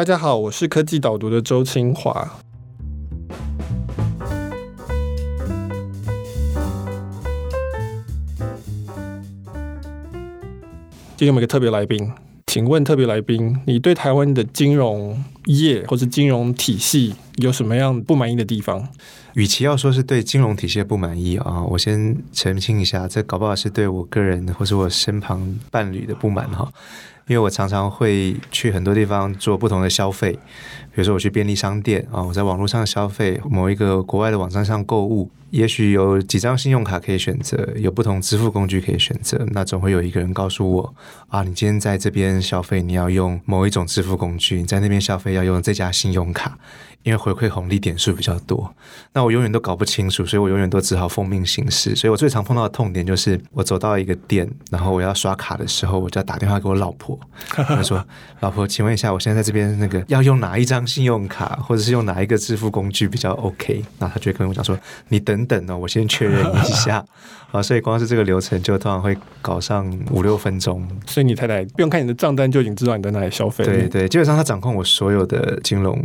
大家好，我是科技导读的周清华。今天我们有个特别来宾，请问特别来宾，你对台湾的金融业或是金融体系有什么样不满意的地方？与其要说是对金融体系的不满意啊，我先澄清一下，这搞不好是对我个人或是我身旁伴侣的不满哈。因为我常常会去很多地方做不同的消费，比如说我去便利商店啊，我在网络上消费，某一个国外的网站上购物，也许有几张信用卡可以选择，有不同支付工具可以选择，那总会有一个人告诉我啊，你今天在这边消费，你要用某一种支付工具，你在那边消费要用这家信用卡。因为回馈红利点数比较多，那我永远都搞不清楚，所以我永远都只好奉命行事。所以我最常碰到的痛点就是，我走到一个店，然后我要刷卡的时候，我就要打电话给我老婆，我说：“老婆，请问一下，我现在在这边那个要用哪一张信用卡，或者是用哪一个支付工具比较 OK？” 那她就会跟我讲说：“你等等哦，我先确认一下。”啊，所以光是这个流程就通常会搞上五六分钟。所以你太太不用看你的账单就已经知道你在哪里消费。对对，基本上她掌控我所有的金融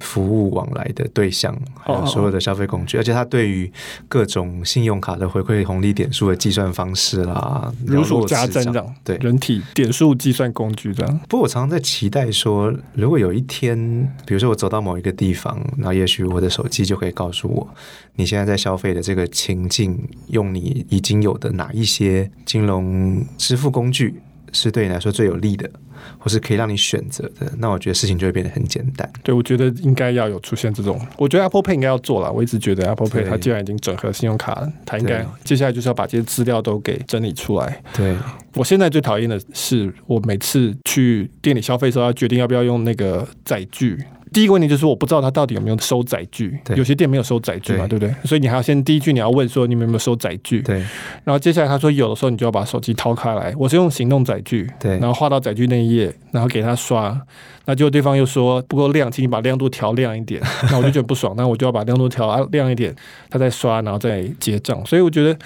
服务往来的对象，还有所有的消费工具，而且它对于各种信用卡的回馈红利点数的计算方式啦，如数家珍这样。对，人体点数计算工具这样。不过我常常在期待说，如果有一天，比如说我走到某一个地方，那也许我的手机就可以告诉我，你现在在消费的这个情境，用你。已经有的哪一些金融支付工具是对你来说最有利的，或是可以让你选择的？那我觉得事情就会变得很简单。对，我觉得应该要有出现这种。我觉得 Apple Pay 应该要做了。我一直觉得 Apple Pay 它既然已经整合信用卡了，它应该接下来就是要把这些资料都给整理出来。对，我现在最讨厌的是，我每次去店里消费的时候，要决定要不要用那个载具。第一个问题就是我不知道他到底有没有收载具，有些店没有收载具嘛，对，对不对？所以你还要先第一句你要问说你们有没有收载具，对。然后接下来他说有的时候你就要把手机掏开来，我是用行动载具，对。然后画到载具那一页，然后给他刷，那结果对方又说不够亮，请你把亮度调亮一点，那我就觉得不爽，那我就要把亮度调亮一点，他再刷，然后再结账。所以我觉得。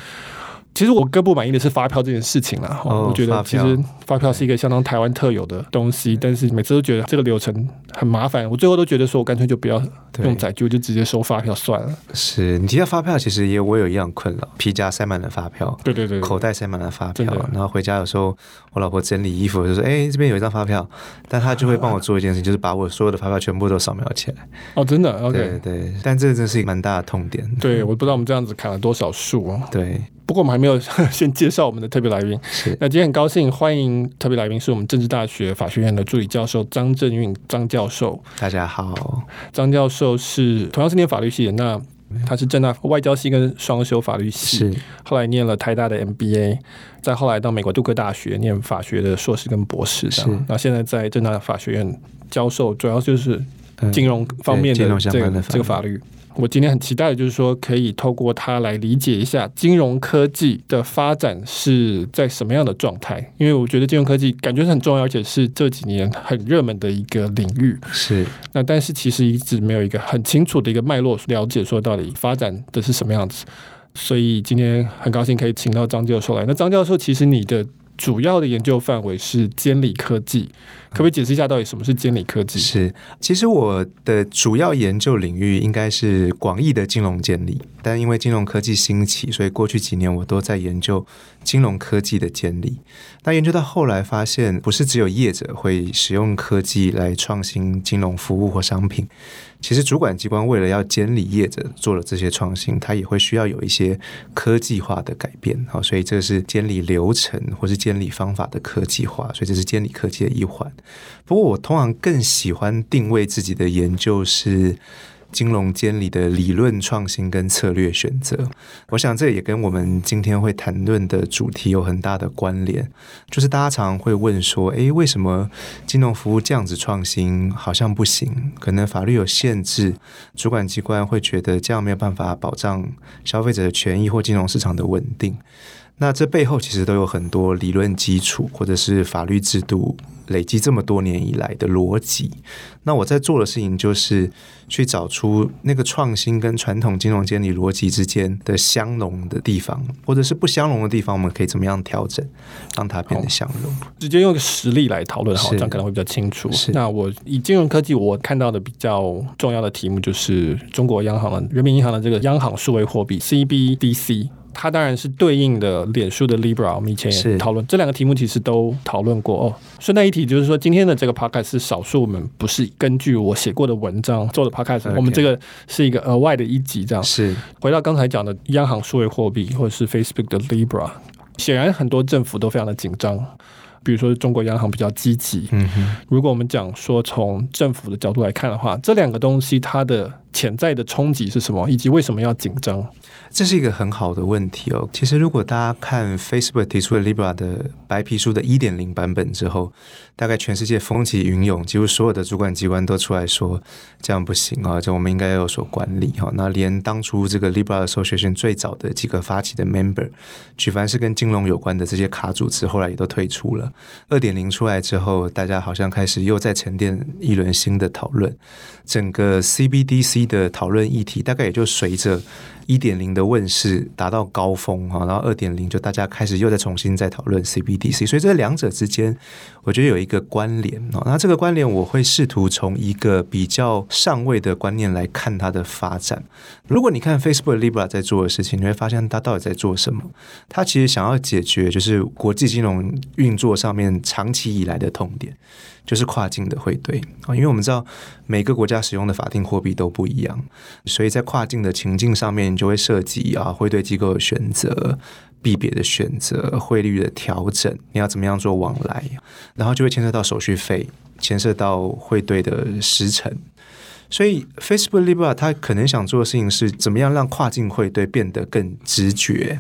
其实我更不满意的是发票这件事情啦。哦，我觉得其实发票是一个相当台湾特有的东西，但是每次都觉得这个流程很麻烦。我最后都觉得说，我干脆就不要用载具，就直接收发票算了。是你提到发票，其实也我有一样困扰：皮夹塞满了发票，对对对，口袋塞满了发票，然后回家有时候我老婆整理衣服就说：“哎，这边有一张发票。”但她就会帮我做一件事情，就是把我所有的发票全部都扫描起来。哦，真的？OK，对对。但这个真是一个蛮大的痛点。对，我不知道我们这样子砍了多少树哦。对。不过我们还没有先介绍我们的特别来宾。是，那今天很高兴欢迎特别来宾，是我们政治大学法学院的助理教授张正运张教授。大家好，张教授是同样是念法律系的，那他是政大外交系跟双修法律系，是。后来念了台大的 MBA，再后来到美国杜克大学念法学的硕士跟博士，是，那现在在政大法学院教授，主要就是金融方面的这个、嗯、这个法律。我今天很期待的就是说，可以透过它来理解一下金融科技的发展是在什么样的状态。因为我觉得金融科技感觉是很重要，而且是这几年很热门的一个领域。是。那但是其实一直没有一个很清楚的一个脉络了解，说到底发展的是什么样子。所以今天很高兴可以请到张教授来。那张教授，其实你的。主要的研究范围是监理科技，可不可以解释一下到底什么是监理科技？是，其实我的主要研究领域应该是广义的金融监理，但因为金融科技兴起，所以过去几年我都在研究金融科技的监理。但研究到后来发现，不是只有业者会使用科技来创新金融服务或商品。其实主管机关为了要监理业者做了这些创新，它也会需要有一些科技化的改变，好，所以这是监理流程或是监理方法的科技化，所以这是监理科技的一环。不过我通常更喜欢定位自己的研究是。金融监理的理论创新跟策略选择，我想这也跟我们今天会谈论的主题有很大的关联。就是大家常常会问说，诶，为什么金融服务这样子创新好像不行？可能法律有限制，主管机关会觉得这样没有办法保障消费者的权益或金融市场的稳定。那这背后其实都有很多理论基础，或者是法律制度累积这么多年以来的逻辑。那我在做的事情就是去找出那个创新跟传统金融监理逻辑之间的相容的地方，或者是不相容的地方，我们可以怎么样调整，让它变得相容？直接用一个实例来讨论，好，这样可能会比较清楚。是。那我以金融科技，我看到的比较重要的题目就是中国央行的人民银行的这个央行数位货币 CBDC。它当然是对应的脸书的 Libra，我们以前也讨论这两个题目，其实都讨论过哦。顺带一提，就是说今天的这个 Podcast 是少数，我们不是根据我写过的文章做的 Podcast，Okay. 我们这个是一个额外的一集，这样。是回到刚才讲的央行数位货币，或者是 Facebook 的 Libra，显然很多政府都非常的紧张。比如说中国央行比较积极。嗯哼。如果我们讲说从政府的角度来看的话，这两个东西它的潜在的冲击是什么，以及为什么要紧张？这是一个很好的问题哦。其实，如果大家看 Facebook 提出了 Libra 的白皮书的一点零版本之后，大概全世界风起云涌，几乎所有的主管机关都出来说这样不行啊，就我们应该要有所管理哈。那连当初这个 Libra 的授权最早的几个发起的 member，举凡是跟金融有关的这些卡组织，后来也都退出了。二点零出来之后，大家好像开始又在沉淀一轮新的讨论，整个 CBDC 的讨论议题大概也就随着。一点零的问世达到高峰哈，然后二点零就大家开始又再重新再讨论 CBDC，所以这两者之间，我觉得有一个关联哦。那这个关联我会试图从一个比较上位的观念来看它的发展。如果你看 Facebook Libra 在做的事情，你会发现它到底在做什么？它其实想要解决就是国际金融运作上面长期以来的痛点。就是跨境的汇兑啊，因为我们知道每个国家使用的法定货币都不一样，所以在跨境的情境上面，就会涉及啊汇兑机构的选择、币别的选择、汇率的调整，你要怎么样做往来，然后就会牵涉到手续费，牵涉到汇兑的时程。所以 Facebook Libra 它可能想做的事情是，怎么样让跨境汇兑变得更直觉、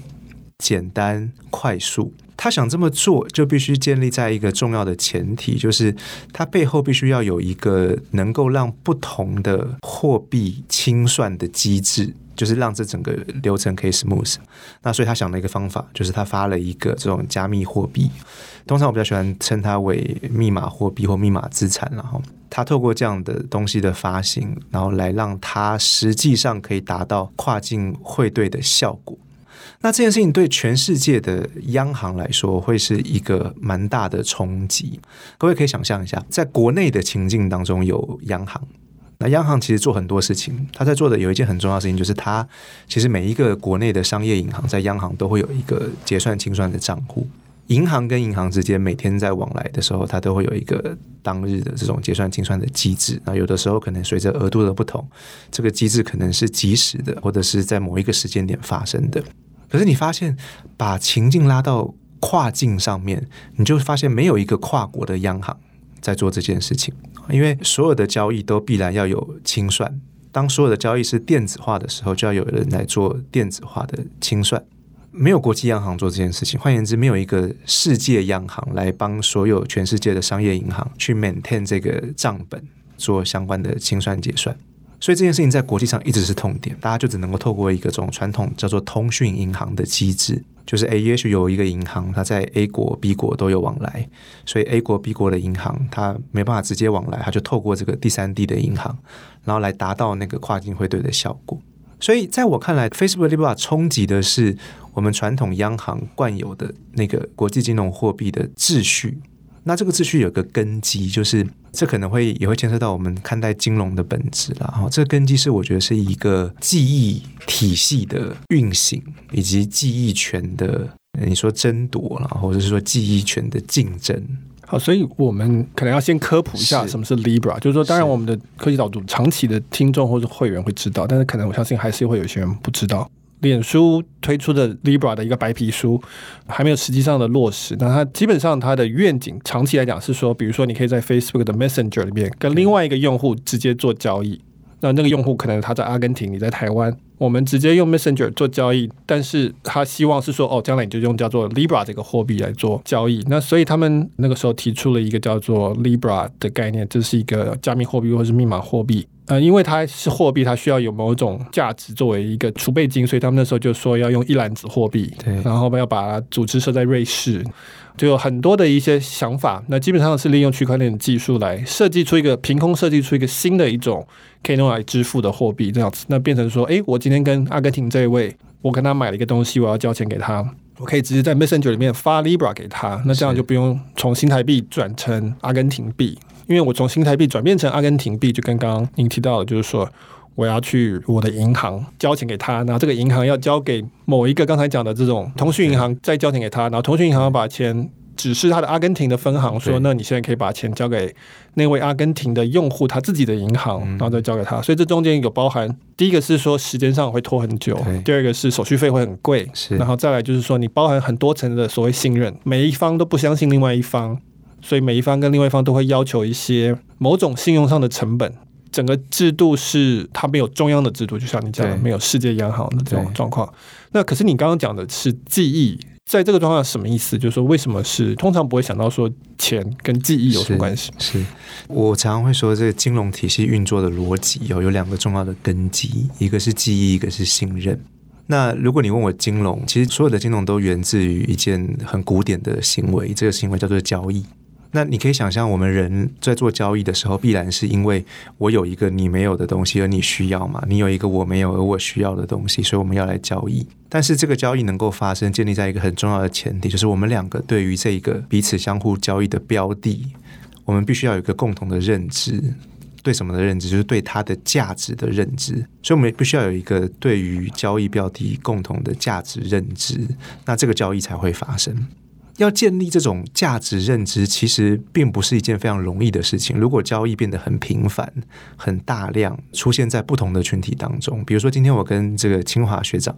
简单、快速。他想这么做，就必须建立在一个重要的前提，就是他背后必须要有一个能够让不同的货币清算的机制，就是让这整个流程可以 smooth。那所以他想了一个方法，就是他发了一个这种加密货币，通常我比较喜欢称它为密码货币或密码资产。然后他透过这样的东西的发行，然后来让它实际上可以达到跨境汇兑的效果。那这件事情对全世界的央行来说会是一个蛮大的冲击。各位可以想象一下，在国内的情境当中有央行，那央行其实做很多事情，他在做的有一件很重要的事情，就是他其实每一个国内的商业银行在央行都会有一个结算清算的账户。银行跟银行之间每天在往来的时候，它都会有一个当日的这种结算清算的机制。那有的时候可能随着额度的不同，这个机制可能是即时的，或者是在某一个时间点发生的。可是你发现，把情境拉到跨境上面，你就发现没有一个跨国的央行在做这件事情，因为所有的交易都必然要有清算。当所有的交易是电子化的时候，就要有人来做电子化的清算。没有国际央行做这件事情，换言之，没有一个世界央行来帮所有全世界的商业银行去 maintain 这个账本，做相关的清算结算。所以这件事情在国际上一直是痛点，大家就只能够透过一个这种传统叫做通讯银行的机制，就是 A 也许有一个银行，它在 A 国、B 国都有往来，所以 A 国、B 国的银行它没办法直接往来，它就透过这个第三地的银行，然后来达到那个跨境汇兑的效果。所以在我看来，Facebook Libra 冲击的是我们传统央行惯有的那个国际金融货币的秩序。那这个秩序有个根基，就是这可能会也会牵涉到我们看待金融的本质了哈。这个根基是我觉得是一个记忆体系的运行，以及记忆权的你说争夺了，或者是说记忆权的竞争。好，所以我们可能要先科普一下什么是 Libra，是就是说，当然我们的科技岛主长期的听众或者会员会知道，但是可能我相信还是会有些人不知道。脸书推出的 Libra 的一个白皮书还没有实际上的落实，那它基本上它的愿景长期来讲是说，比如说你可以在 Facebook 的 Messenger 里面跟另外一个用户直接做交易，那那个用户可能他在阿根廷，你在台湾，我们直接用 Messenger 做交易，但是他希望是说，哦，将来你就用叫做 Libra 这个货币来做交易，那所以他们那个时候提出了一个叫做 Libra 的概念，这是一个加密货币或是密码货币。呃，因为它是货币，它需要有某种价值作为一个储备金，所以他们那时候就说要用一篮子货币，对，然后要把组织设在瑞士，就有很多的一些想法。那基本上是利用区块链的技术来设计出一个凭空设计出一个新的一种可以用来支付的货币，这样子，那变成说，哎，我今天跟阿根廷这一位，我跟他买了一个东西，我要交钱给他，我可以直接在 Messenger 里面发 Libra 给他，那这样就不用从新台币转成阿根廷币。因为我从新台币转变成阿根廷币，就跟刚刚您提到的，就是说我要去我的银行交钱给他，然后这个银行要交给某一个刚才讲的这种通讯银行再交钱给他，然后通讯银行要把钱指示他的阿根廷的分行，说那你现在可以把钱交给那位阿根廷的用户他自己的银行，然后再交给他。所以这中间有包含第一个是说时间上会拖很久，第二个是手续费会很贵，然后再来就是说你包含很多层的所谓信任，每一方都不相信另外一方。所以每一方跟另外一方都会要求一些某种信用上的成本。整个制度是它没有中央的制度，就像你讲的，没有世界央行的这种状况。那可是你刚刚讲的是记忆，在这个状况什么意思？就是说为什么是通常不会想到说钱跟记忆有什么关系？是，是我常常会说，这个金融体系运作的逻辑有有两个重要的根基，一个是记忆，一个是信任。那如果你问我金融，其实所有的金融都源自于一件很古典的行为，这个行为叫做交易。那你可以想象，我们人在做交易的时候，必然是因为我有一个你没有的东西，而你需要嘛？你有一个我没有而我需要的东西，所以我们要来交易。但是这个交易能够发生，建立在一个很重要的前提，就是我们两个对于这一个彼此相互交易的标的，我们必须要有一个共同的认知。对什么的认知，就是对它的价值的认知。所以，我们必须要有一个对于交易标的共同的价值认知，那这个交易才会发生。要建立这种价值认知，其实并不是一件非常容易的事情。如果交易变得很频繁、很大量，出现在不同的群体当中，比如说今天我跟这个清华学长，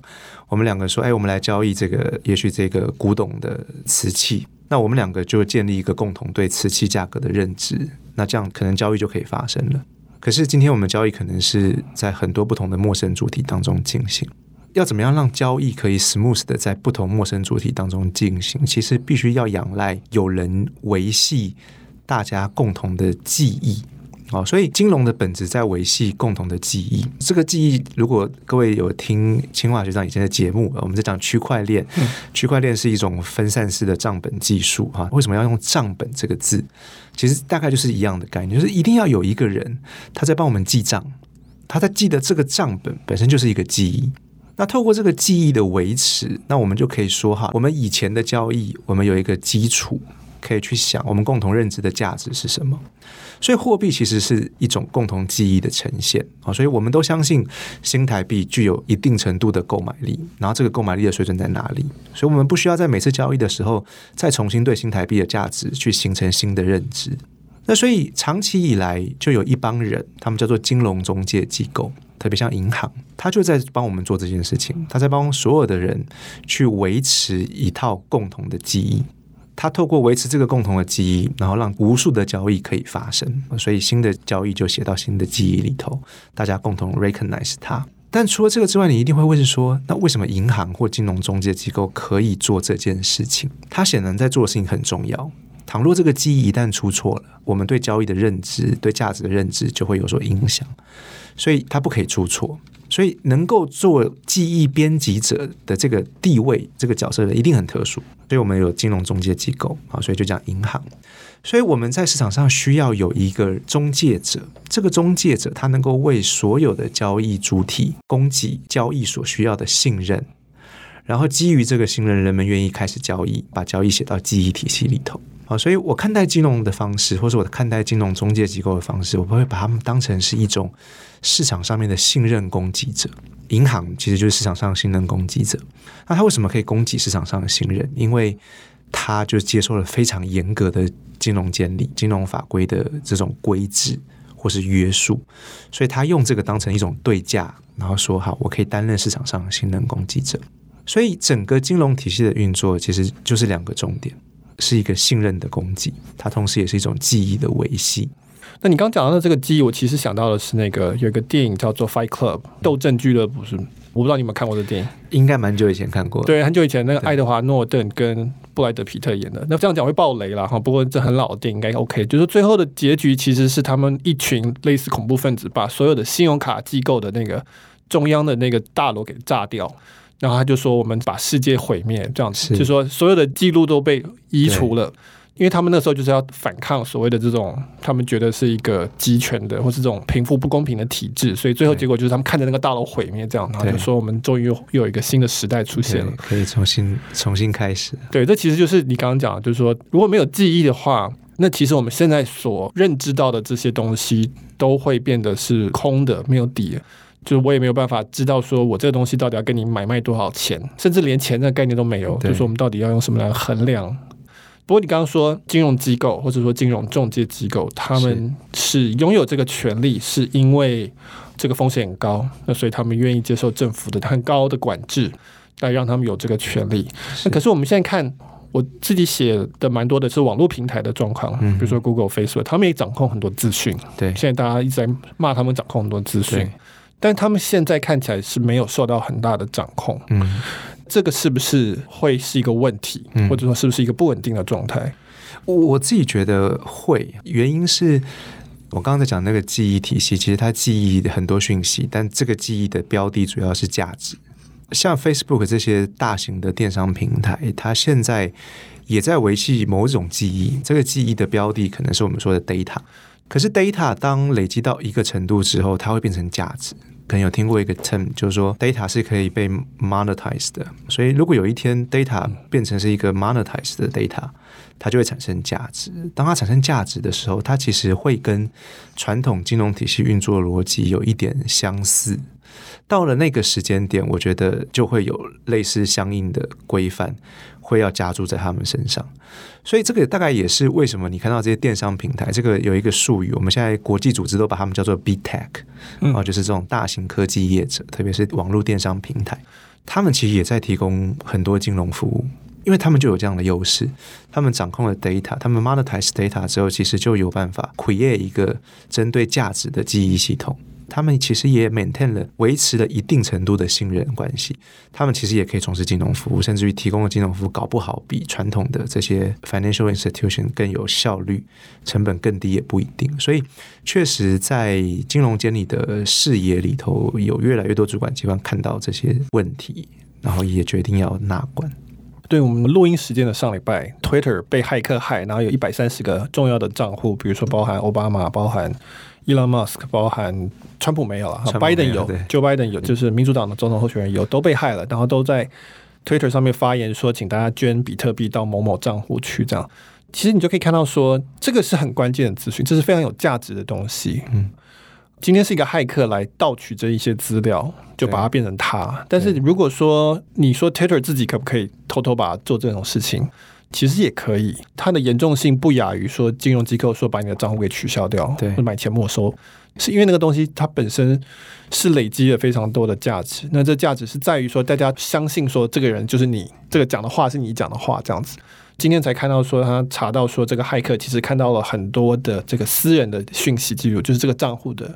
我们两个说：“哎，我们来交易这个，也许这个古董的瓷器。”那我们两个就建立一个共同对瓷器价格的认知，那这样可能交易就可以发生了。可是今天我们交易可能是在很多不同的陌生主体当中进行。要怎么样让交易可以 smooth 的在不同陌生主体当中进行？其实必须要仰赖有人维系大家共同的记忆哦。所以金融的本质在维系共同的记忆。这个记忆，如果各位有听清华学长以前的节目，我们在讲区块链，区块链是一种分散式的账本技术哈。为什么要用账本这个字？其实大概就是一样的概念，就是一定要有一个人他在帮我们记账，他在记得这个账本本身就是一个记忆。那透过这个记忆的维持，那我们就可以说哈，我们以前的交易，我们有一个基础可以去想，我们共同认知的价值是什么。所以货币其实是一种共同记忆的呈现啊，所以我们都相信新台币具有一定程度的购买力，然后这个购买力的水准在哪里？所以我们不需要在每次交易的时候再重新对新台币的价值去形成新的认知。那所以长期以来就有一帮人，他们叫做金融中介机构。特别像银行，他就在帮我们做这件事情，他在帮所有的人去维持一套共同的记忆。他透过维持这个共同的记忆，然后让无数的交易可以发生，所以新的交易就写到新的记忆里头，大家共同 recognize 它。但除了这个之外，你一定会问说，那为什么银行或金融中介机构可以做这件事情？他显然在做的事情很重要。倘若这个记忆一旦出错了，我们对交易的认知、对价值的认知就会有所影响。所以它不可以出错，所以能够做记忆编辑者的这个地位、这个角色的一定很特殊。所以我们有金融中介机构啊，所以就讲银行。所以我们在市场上需要有一个中介者，这个中介者他能够为所有的交易主体供给交易所需要的信任，然后基于这个信任，人们愿意开始交易，把交易写到记忆体系里头。啊，所以我看待金融的方式，或者我看待金融中介机构的方式，我不会把他们当成是一种市场上面的信任攻击者。银行其实就是市场上的信任攻击者。那他为什么可以攻击市场上的信任？因为他就接受了非常严格的金融监理、金融法规的这种规制或是约束，所以他用这个当成一种对价，然后说好，我可以担任市场上的信任攻击者。所以整个金融体系的运作其实就是两个重点。是一个信任的供给，它同时也是一种记忆的维系。那你刚讲到的这个记忆，我其实想到的是那个有一个电影叫做《Fight Club》斗阵俱乐部，是我不知道你有没有看过这电影，应该蛮久以前看过。对，很久以前那个爱德华诺顿跟布莱德皮特演的。那这样讲会爆雷了哈，不过这很老的电影应该 OK。就是最后的结局其实是他们一群类似恐怖分子把所有的信用卡机构的那个中央的那个大楼给炸掉，然后他就说我们把世界毁灭这样子，就说所有的记录都被移除了。因为他们那时候就是要反抗所谓的这种，他们觉得是一个集权的或是这种贫富不公平的体制，所以最后结果就是他们看着那个大楼毁灭，这样，然后就说我们终于又又有一个新的时代出现了，可以重新重新开始。对，这其实就是你刚刚讲的，就是说如果没有记忆的话，那其实我们现在所认知到的这些东西都会变得是空的，没有底，就是我也没有办法知道说我这个东西到底要跟你买卖多少钱，甚至连钱的概念都没有，就是说我们到底要用什么来衡量。不过你刚刚说金融机构或者说金融中介机构，他们是。拥有这个权利，是因为这个风险很高，那所以他们愿意接受政府的很高的管制，来让他们有这个权利。那可是我们现在看，我自己写的蛮多的是网络平台的状况，比如说 Google、Facebook，他们也掌控很多资讯。对，现在大家一直在骂他们掌控很多资讯，但他们现在看起来是没有受到很大的掌控。嗯。这个是不是会是一个问题，或者说是不是一个不稳定的状态？我我自己觉得会，原因是我刚刚在讲那个记忆体系，其实它记忆很多讯息，但这个记忆的标的主要是价值。像 Facebook 这些大型的电商平台，它现在也在维系某种记忆，这个记忆的标的可能是我们说的 data。可是 data 当累积到一个程度之后，它会变成价值。可能有听过一个 term，就是说 data 是可以被 monetized 的。所以如果有一天 data 变成是一个 monetized 的 data，它就会产生价值。当它产生价值的时候，它其实会跟传统金融体系运作逻辑有一点相似。到了那个时间点，我觉得就会有类似相应的规范会要加注在他们身上。所以这个大概也是为什么你看到这些电商平台，这个有一个术语，我们现在国际组织都把他们叫做 Big Tech，啊，就是这种大型科技业者，特别是网络电商平台，他们其实也在提供很多金融服务，因为他们就有这样的优势，他们掌控了 data，他们 monetize data 之后，其实就有办法 create 一个针对价值的记忆系统。他们其实也 maintain 了维持了一定程度的信任关系。他们其实也可以从事金融服务，甚至于提供的金融服务搞不好比传统的这些 financial institution 更有效率，成本更低也不一定。所以，确实在金融监理的视野里头，有越来越多主管机关看到这些问题，然后也决定要纳管。对，我们录音时间的上礼拜，Twitter 被骇客害，然后有一百三十个重要的账户，比如说包含奥巴马，包含。Elon Musk 包含川普没有了，拜登有，Joe Biden 有，就是民主党的总统候选人有，都被害了，然后都在 Twitter 上面发言说，请大家捐比特币到某某账户去。这样，其实你就可以看到说，这个是很关键的资讯，这是非常有价值的东西。嗯，今天是一个骇客来盗取这一些资料，就把它变成他。但是如果说你说 Twitter 自己可不可以偷偷把它做这种事情？其实也可以，它的严重性不亚于说金融机构说把你的账户给取消掉，对，或者买钱没收，是因为那个东西它本身是累积了非常多的价值。那这价值是在于说大家相信说这个人就是你，这个讲的话是你讲的话，这样子。今天才看到说他查到说这个骇客其实看到了很多的这个私人的讯息记录，就是这个账户的，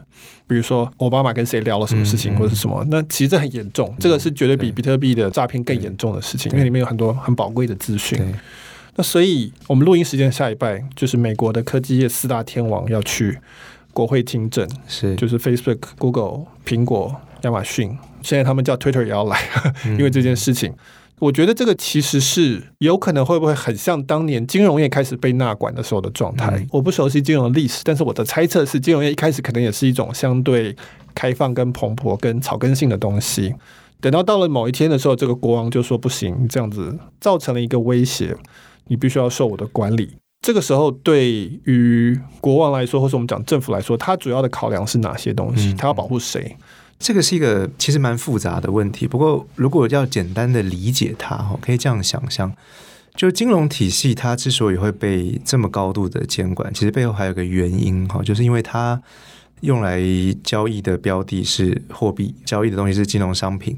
比如说奥巴马跟谁聊了什么事情或者是什么。那其实这很严重，这个是绝对比比特币的诈骗更严重的事情，因为里面有很多很宝贵的资讯。那所以，我们录音时间下一拜就是美国的科技业四大天王要去国会听证，是。就是 Facebook、Google、苹果、亚马逊，现在他们叫 Twitter 也要来，因为这件事情，我觉得这个其实是有可能会不会很像当年金融业开始被纳管的时候的状态。我不熟悉金融的历史，但是我的猜测是，金融业一开始可能也是一种相对开放、跟蓬勃、跟草根性的东西。等到到了某一天的时候，这个国王就说不行，这样子造成了一个威胁。你必须要受我的管理。这个时候，对于国王来说，或是我们讲政府来说，它主要的考量是哪些东西？它要保护谁？这个是一个其实蛮复杂的问题。不过，如果要简单的理解它，哈，可以这样想象：就金融体系它之所以会被这么高度的监管，其实背后还有个原因，哈，就是因为它用来交易的标的是货币，交易的东西是金融商品。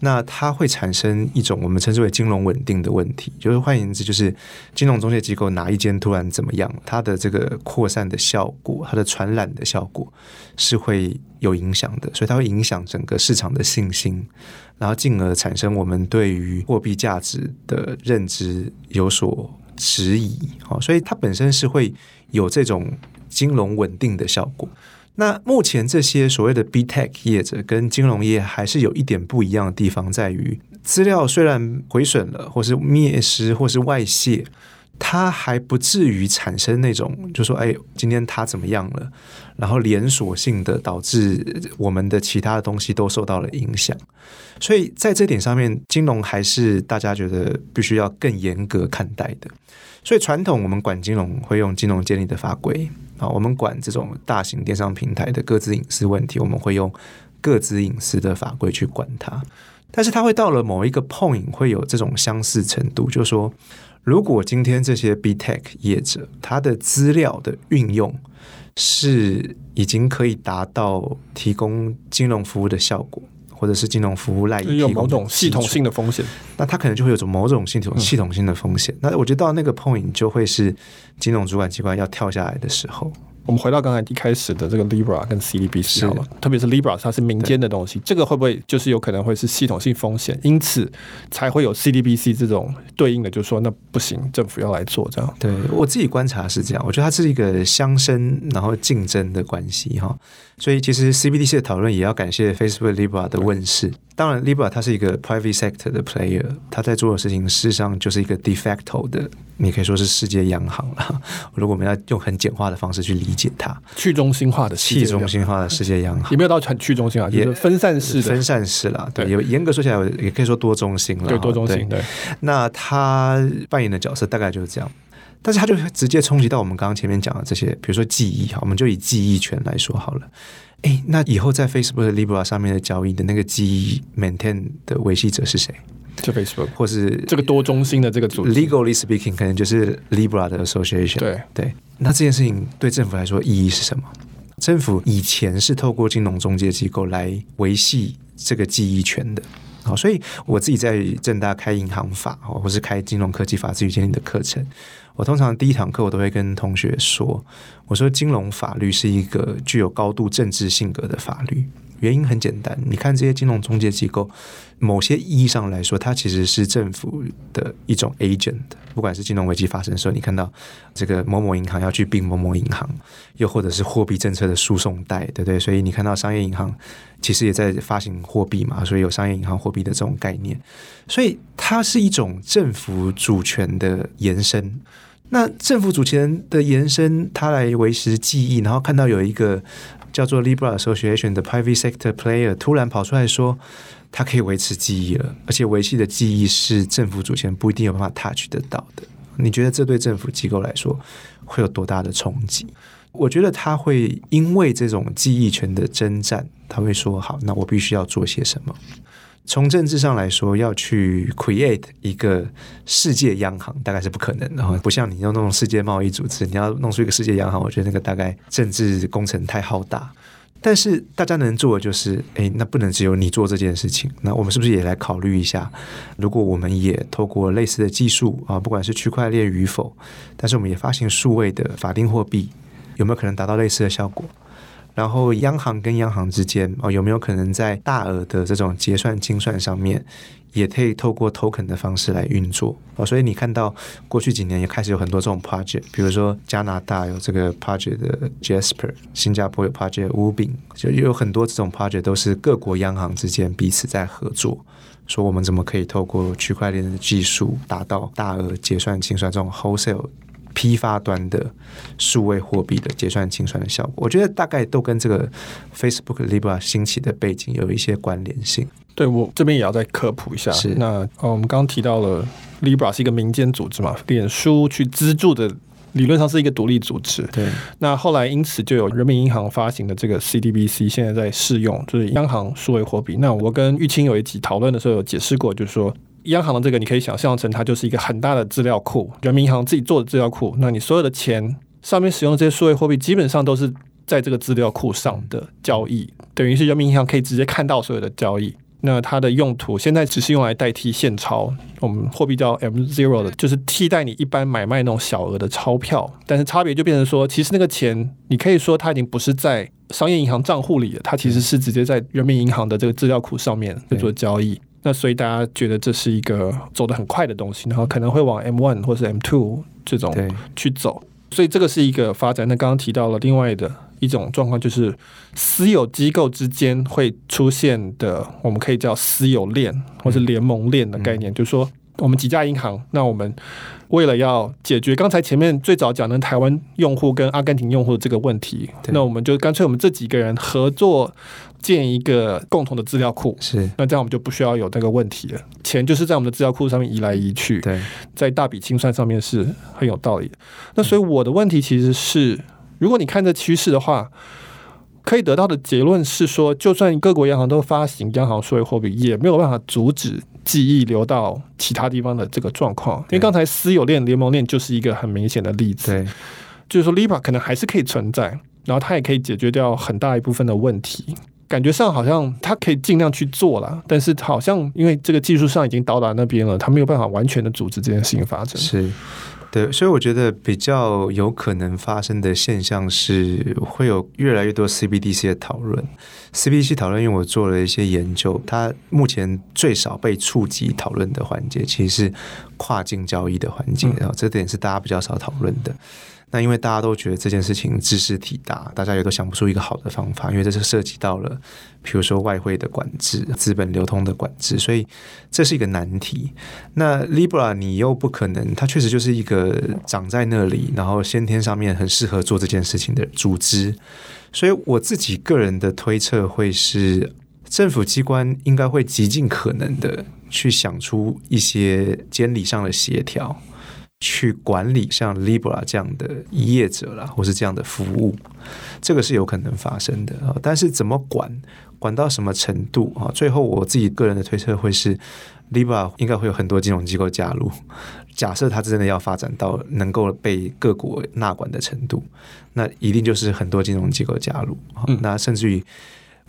那它会产生一种我们称之为金融稳定的问题，就是换言之，就是金融中介机构哪一间突然怎么样，它的这个扩散的效果，它的传染的效果是会有影响的，所以它会影响整个市场的信心，然后进而产生我们对于货币价值的认知有所质疑。好，所以它本身是会有这种金融稳定的效果。那目前这些所谓的 B Tech 业者跟金融业还是有一点不一样的地方，在于资料虽然毁损了，或是灭失，或是外泄，它还不至于产生那种，就说哎，今天它怎么样了，然后连锁性的导致我们的其他的东西都受到了影响。所以在这点上面，金融还是大家觉得必须要更严格看待的。所以传统我们管金融会用金融监理的法规啊，我们管这种大型电商平台的个资隐私问题，我们会用个资隐私的法规去管它。但是它会到了某一个 point 会有这种相似程度，就是说，如果今天这些 B Tech 业者，它的资料的运用是已经可以达到提供金融服务的效果。或者是金融服务赖以有某种系统性的风险，那它可能就会有种某种系统系统性的风险。嗯、那我觉得到那个 point 就会是金融主管机关要跳下来的时候。我们回到刚才一开始的这个 Libra 跟 CDBC 好了，特别是 Libra 它是民间的东西，这个会不会就是有可能会是系统性风险，因此才会有 CDBC 这种对应的，就是说那不行，政府要来做这样。对，我自己观察是这样，我觉得它是一个相生然后竞争的关系哈。所以其实 CBDC 的讨论也要感谢 Facebook Libra 的问世。当然，Libra 它是一个 private sector 的 player，它在做的事情事实上就是一个 de facto 的，你可以说是世界央行了。如果我们要用很简化的方式去理解它，去中心化的去中心化的世界央行，也没有到很去中心啊，也就是分散式的分散式了。对，有严格说起来，也可以说多中心了。对，多中心。对，对那他扮演的角色大概就是这样。但是它就直接冲击到我们刚刚前面讲的这些，比如说记忆哈，我们就以记忆权来说好了。诶，那以后在 Facebook 的 Libra 上面的交易的那个记忆 maintain 的维系者是谁？就 Facebook，或是这个多中心的这个组织？Legally speaking，可能就是 Libra 的 Association。对对。那这件事情对政府来说意义是什么？政府以前是透过金融中介机构来维系这个记忆权的。好，所以我自己在正大开银行法，或是开金融科技法治与监理的课程。我通常第一堂课我都会跟同学说，我说金融法律是一个具有高度政治性格的法律。原因很简单，你看这些金融中介机构，某些意义上来说，它其实是政府的一种 agent。不管是金融危机发生的时候，你看到这个某某银行要去并某某银行，又或者是货币政策的输送带，对不对？所以你看到商业银行其实也在发行货币嘛，所以有商业银行货币的这种概念。所以它是一种政府主权的延伸。那政府主权的延伸，它来维持记忆，然后看到有一个叫做 Libra Association 的 Private Sector Player 突然跑出来说，它可以维持记忆了，而且维系的记忆是政府主权不一定有办法 touch 得到的。你觉得这对政府机构来说会有多大的冲击？我觉得他会因为这种记忆权的征战，他会说：好，那我必须要做些什么。从政治上来说，要去 create 一个世界央行，大概是不可能的。不像你要弄世界贸易组织，你要弄出一个世界央行，我觉得那个大概政治工程太浩大。但是大家能做的就是，诶，那不能只有你做这件事情。那我们是不是也来考虑一下，如果我们也透过类似的技术啊，不管是区块链与否，但是我们也发行数位的法定货币，有没有可能达到类似的效果？然后，央行跟央行之间哦，有没有可能在大额的这种结算清算上面，也可以透过 token 的方式来运作哦？所以你看到过去几年也开始有很多这种 project，比如说加拿大有这个 project 的 Jasper，新加坡有 project Wubing，就有很多这种 project 都是各国央行之间彼此在合作，说我们怎么可以透过区块链的技术达到大额结算清算这种 wholesale。批发端的数位货币的结算清算的效果，我觉得大概都跟这个 Facebook Libra 兴起的背景有一些关联性。对，我这边也要再科普一下。是那哦，我们刚刚提到了 Libra 是一个民间组织嘛，脸书去资助的，理论上是一个独立组织。对。那后来因此就有人民银行发行的这个 CDBC，现在在试用，就是央行数位货币。那我跟玉清有一集讨论的时候有解释过，就是说。央行的这个，你可以想象成它就是一个很大的资料库，人民银行自己做的资料库。那你所有的钱上面使用的这些数位货币，基本上都是在这个资料库上的交易，等于是人民银行可以直接看到所有的交易。那它的用途现在只是用来代替现钞，我们货币叫 M zero 的，就是替代你一般买卖那种小额的钞票。但是差别就变成说，其实那个钱你可以说它已经不是在商业银行账户里了，它其实是直接在人民银行的这个资料库上面在做交易。那所以大家觉得这是一个走得很快的东西，然后可能会往 M one 或是 M two 这种去走。所以这个是一个发展。那刚刚提到了另外的。一种状况就是私有机构之间会出现的，我们可以叫私有链或是联盟链的概念。就是说，我们几家银行，那我们为了要解决刚才前面最早讲的台湾用户跟阿根廷用户的这个问题，那我们就干脆我们这几个人合作建一个共同的资料库。是，那这样我们就不需要有那个问题了。钱就是在我们的资料库上面移来移去，对，在大笔清算上面是很有道理的。那所以我的问题其实是。如果你看这趋势的话，可以得到的结论是说，就算各国央行都发行央行数位货币，也没有办法阻止记忆流到其他地方的这个状况。因为刚才私有链、联盟链就是一个很明显的例子。对，就是说 Libra 可能还是可以存在，然后它也可以解决掉很大一部分的问题。感觉上好像他可以尽量去做了，但是好像因为这个技术上已经到达那边了，他没有办法完全的阻止这件事情发生。是。对，所以我觉得比较有可能发生的现象是，会有越来越多 CBDC 的讨论。CBDC 讨论，因为我做了一些研究，它目前最少被触及讨论的环节，其实是跨境交易的环节，然后这点是大家比较少讨论的。那因为大家都觉得这件事情知识体大，大家也都想不出一个好的方法，因为这是涉及到了，比如说外汇的管制、资本流通的管制，所以这是一个难题。那 Libra 你又不可能，它确实就是一个长在那里，然后先天上面很适合做这件事情的组织，所以我自己个人的推测会是，政府机关应该会极尽可能的去想出一些监理上的协调。去管理像 Libra 这样的业者啦，或是这样的服务，这个是有可能发生的啊。但是怎么管，管到什么程度啊？最后我自己个人的推测会是，Libra 应该会有很多金融机构加入。假设它真的要发展到能够被各国纳管的程度，那一定就是很多金融机构加入。那甚至于，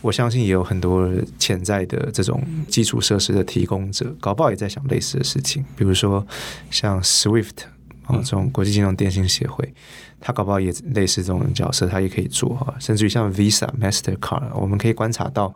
我相信也有很多潜在的这种基础设施的提供者，搞不好也在想类似的事情，比如说像 Swift 啊这种国际金融电信协会，它搞不好也类似这种角色，它也可以做哈，甚至于像 Visa、Mastercard，我们可以观察到。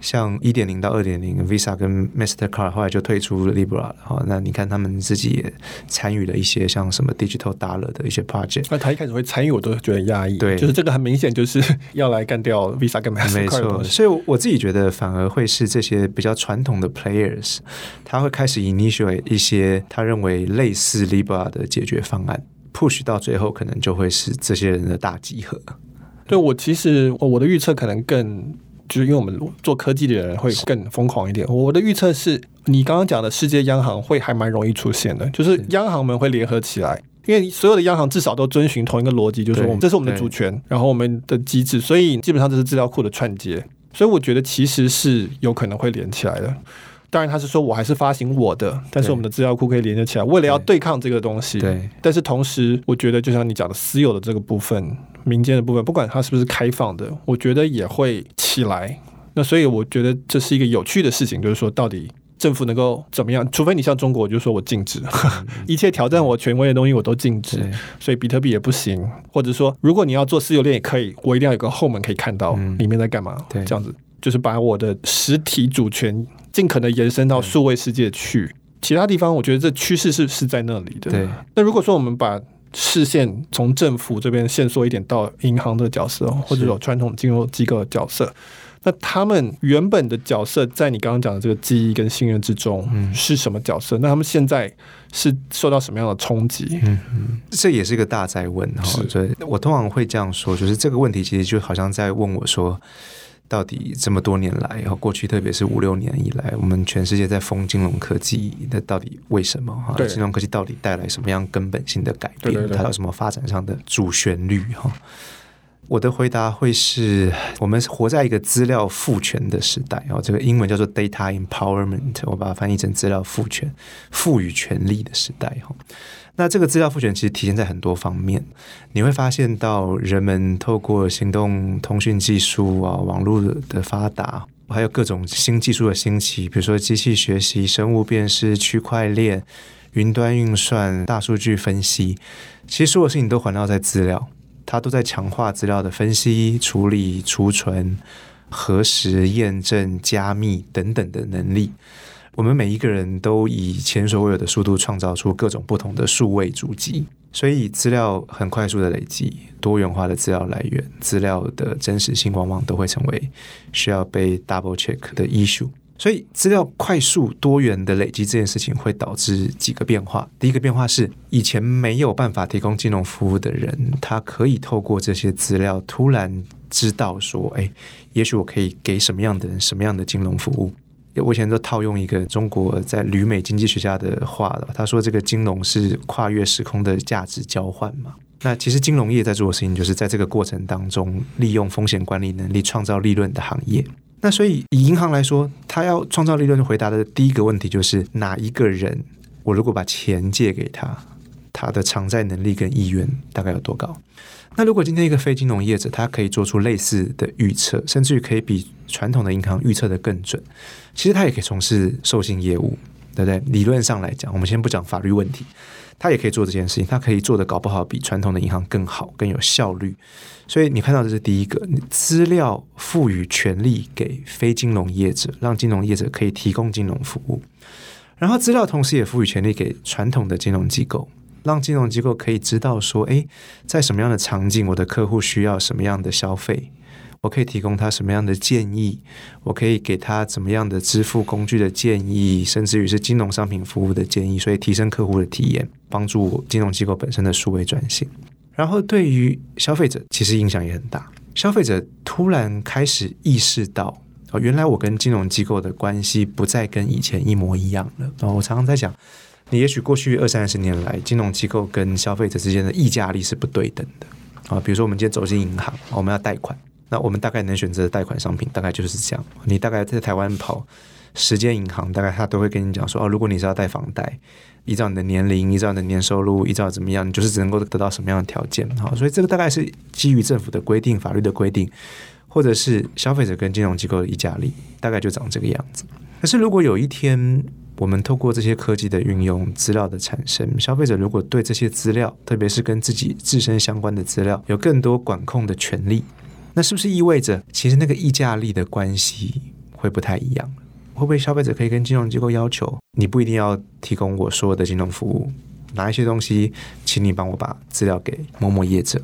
像一点零到二点零，Visa 跟 Mastercard 后来就退出了 Libra，好，那你看他们自己也参与了一些像什么 Digital Dollar 的一些 project。那他一开始会参与，我都觉得压抑。对，就是这个很明显就是 要来干掉 Visa 跟 Mastercard。没错，所以我自己觉得反而会是这些比较传统的 players，他会开始 initiate 一些他认为类似 Libra 的解决方案，push 到最后可能就会是这些人的大集合。对，我其实我的预测可能更。就是因为我们做科技的人会更疯狂一点。我的预测是你刚刚讲的世界央行会还蛮容易出现的，就是央行们会联合起来，因为所有的央行至少都遵循同一个逻辑，就是我们这是我们的主权，然后我们的机制，所以基本上这是资料库的串接。所以我觉得其实是有可能会连起来的。当然他是说我还是发行我的，但是我们的资料库可以连接起来，为了要对抗这个东西。对，但是同时我觉得就像你讲的私有的这个部分。民间的部分，不管它是不是开放的，我觉得也会起来。那所以我觉得这是一个有趣的事情，就是说到底政府能够怎么样？除非你像中国，就说我禁止、嗯、一切挑战我权威的东西，我都禁止。所以比特币也不行，或者说如果你要做私有链也可以，我一定要有个后门可以看到里面在干嘛。对、嗯，这样子就是把我的实体主权尽可能延伸到数位世界去。其他地方，我觉得这趋势是是在那里的。对。那如果说我们把视线从政府这边线索一点到银行的角色，或者有传统金融机构的角色，那他们原本的角色在你刚刚讲的这个记忆跟信任之中是什么角色？嗯、那他们现在是受到什么样的冲击？嗯嗯，这也是一个大在问哈。所以，我通常会这样说，就是这个问题其实就好像在问我说。到底这么多年来，然后过去特别是五六年以来，我们全世界在封金融科技，那到底为什么？哈，金融科技到底带来什么样根本性的改变？它有什么发展上的主旋律？哈，我的回答会是我们活在一个资料赋权的时代，然后这个英文叫做 data empowerment，我把它翻译成资料赋权、赋予权力的时代，哈。那这个资料复权其实体现在很多方面，你会发现到人们透过行动通讯技术啊、网络的发达，还有各种新技术的兴起，比如说机器学习、生物辨识、区块链、云端运算、大数据分析，其实所有事情都环绕在资料，它都在强化资料的分析、处理、储存、核实、验证、加密等等的能力。我们每一个人都以前所未有的速度创造出各种不同的数位足迹，所以资料很快速的累积，多元化的资料来源，资料的真实性往往都会成为需要被 double check 的 issue。所以资料快速多元的累积这件事情会导致几个变化。第一个变化是，以前没有办法提供金融服务的人，他可以透过这些资料突然知道说，哎，也许我可以给什么样的人什么样的金融服务。我以前都套用一个中国在旅美经济学家的话了，他说这个金融是跨越时空的价值交换嘛。那其实金融业在做的事情，就是在这个过程当中利用风险管理能力创造利润的行业。那所以以银行来说，他要创造利润，回答的第一个问题就是哪一个人，我如果把钱借给他，他的偿债能力跟意愿大概有多高？那如果今天一个非金融业者，他可以做出类似的预测，甚至于可以比传统的银行预测得更准，其实他也可以从事授信业务，对不对？理论上来讲，我们先不讲法律问题，他也可以做这件事情，他可以做得搞不好比传统的银行更好、更有效率。所以你看到这是第一个，资料赋予权利给非金融业者，让金融业者可以提供金融服务，然后资料同时也赋予权利给传统的金融机构。让金融机构可以知道说，诶，在什么样的场景，我的客户需要什么样的消费，我可以提供他什么样的建议，我可以给他怎么样的支付工具的建议，甚至于是金融商品服务的建议，所以提升客户的体验，帮助金融机构本身的数位转型。然后对于消费者，其实影响也很大。消费者突然开始意识到，哦，原来我跟金融机构的关系不再跟以前一模一样了。哦，我常常在讲。你也许过去二三十年来，金融机构跟消费者之间的溢价力是不对等的啊。比如说，我们今天走进银行，我们要贷款，那我们大概能选择的贷款商品大概就是这样。你大概在台湾跑十间银行，大概他都会跟你讲说：哦，如果你是要贷房贷，依照你的年龄，依照你的年收入，依照怎么样，你就是只能够得到什么样的条件。好，所以这个大概是基于政府的规定、法律的规定，或者是消费者跟金融机构的溢价力，大概就长这个样子。可是如果有一天，我们透过这些科技的运用、资料的产生，消费者如果对这些资料，特别是跟自己自身相关的资料，有更多管控的权利，那是不是意味着其实那个溢价力的关系会不太一样？会不会消费者可以跟金融机构要求，你不一定要提供我所有的金融服务，拿一些东西，请你帮我把资料给某某业者，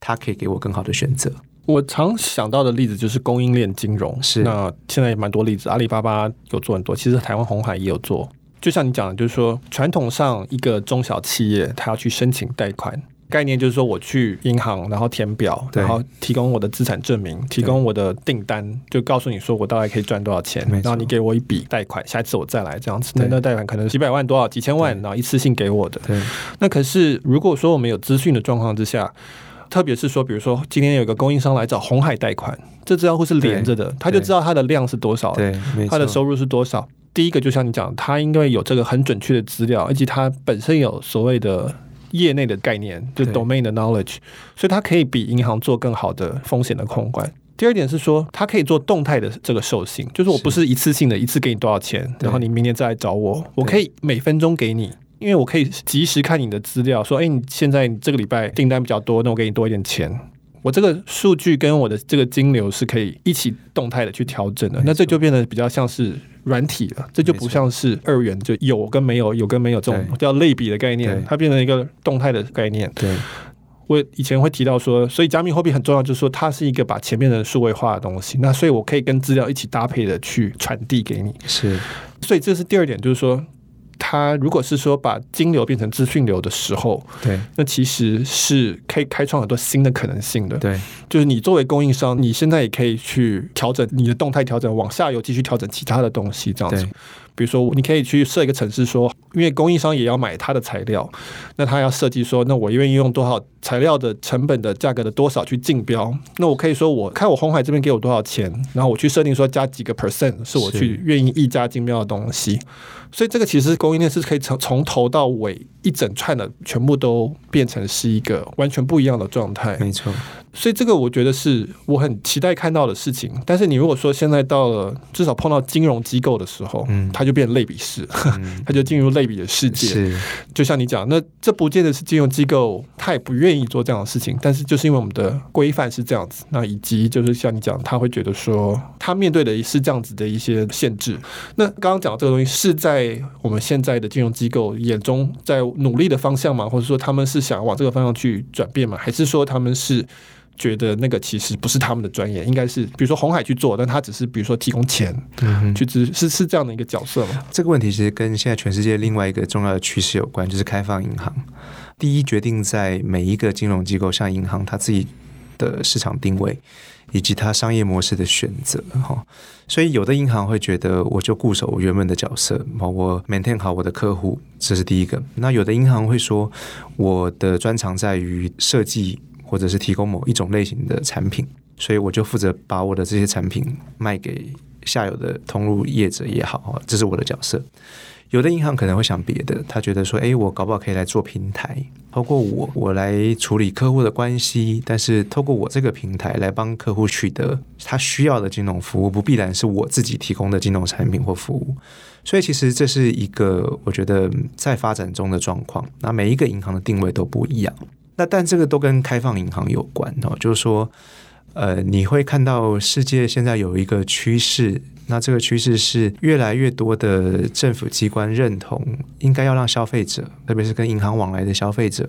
他可以给我更好的选择。我常想到的例子就是供应链金融，是那现在也蛮多例子，阿里巴巴有做很多，其实台湾红海也有做。就像你讲的，就是说传统上一个中小企业，他要去申请贷款，概念就是说我去银行，然后填表，然后提供我的资产证明，提供我的订单，就告诉你说我大概可以赚多少钱，然后你给我一笔贷款，下一次我再来这样子。那那贷款可能几百万、多少、几千万，然后一次性给我的。对。那可是如果说我们有资讯的状况之下。特别是说，比如说今天有个供应商来找红海贷款，这资料会是连着的，他就知道他的量是多少，对，他的收入是多少。第一个就像你讲，他应该有这个很准确的资料，而且他本身有所谓的业内的概念，就 domain 的 knowledge，所以他可以比银行做更好的风险的控管。第二点是说，他可以做动态的这个授信，就是我不是一次性的一次给你多少钱，然后你明年再来找我，我可以每分钟给你。因为我可以及时看你的资料，说，哎，你现在这个礼拜订单比较多，那我给你多一点钱。我这个数据跟我的这个金流是可以一起动态的去调整的，那这就变得比较像是软体了，这就不像是二元，就有跟没有，有跟没有这种叫类比的概念，它变成一个动态的概念。对，我以前会提到说，所以加密货币很重要，就是说它是一个把前面的数位化的东西，那所以我可以跟资料一起搭配的去传递给你。是，所以这是第二点，就是说。它如果是说把金流变成资讯流的时候，对，那其实是可以开创很多新的可能性的。对，就是你作为供应商，你现在也可以去调整你的动态调整，往下游继续调整其他的东西，这样子。比如说，你可以去设一个程式，说，因为供应商也要买他的材料，那他要设计说，那我愿意用多少材料的成本的价格的多少去竞标，那我可以说，我看我红海这边给我多少钱，然后我去设定说加几个 percent 是我去愿意议价竞标的东西，所以这个其实供应链是可以从从头到尾一整串的全部都变成是一个完全不一样的状态，没错。所以这个我觉得是我很期待看到的事情。但是你如果说现在到了至少碰到金融机构的时候，嗯，它就变类比式，嗯、它就进入类比的世界。是，就像你讲，那这不见得是金融机构，他也不愿意做这样的事情。但是就是因为我们的规范是这样子，那以及就是像你讲，他会觉得说他面对的是这样子的一些限制。那刚刚讲的这个东西是在我们现在的金融机构眼中在努力的方向吗？或者说他们是想往这个方向去转变吗？还是说他们是？觉得那个其实不是他们的专业，应该是比如说红海去做，但他只是比如说提供钱，嗯，去支是是这样的一个角色吗？这个问题其实跟现在全世界另外一个重要的趋势有关，就是开放银行。第一，决定在每一个金融机构，像银行，它自己的市场定位以及它商业模式的选择，哈。所以有的银行会觉得，我就固守我原本的角色，我 maintain 好我的客户，这是第一个。那有的银行会说，我的专长在于设计。或者是提供某一种类型的产品，所以我就负责把我的这些产品卖给下游的通路业者也好，这是我的角色。有的银行可能会想别的，他觉得说，诶，我搞不好可以来做平台，透过我，我来处理客户的关系，但是透过我这个平台来帮客户取得他需要的金融服务，不必然是我自己提供的金融产品或服务。所以其实这是一个我觉得在发展中的状况。那每一个银行的定位都不一样。那但这个都跟开放银行有关哦，就是说，呃，你会看到世界现在有一个趋势，那这个趋势是越来越多的政府机关认同，应该要让消费者，特别是跟银行往来的消费者，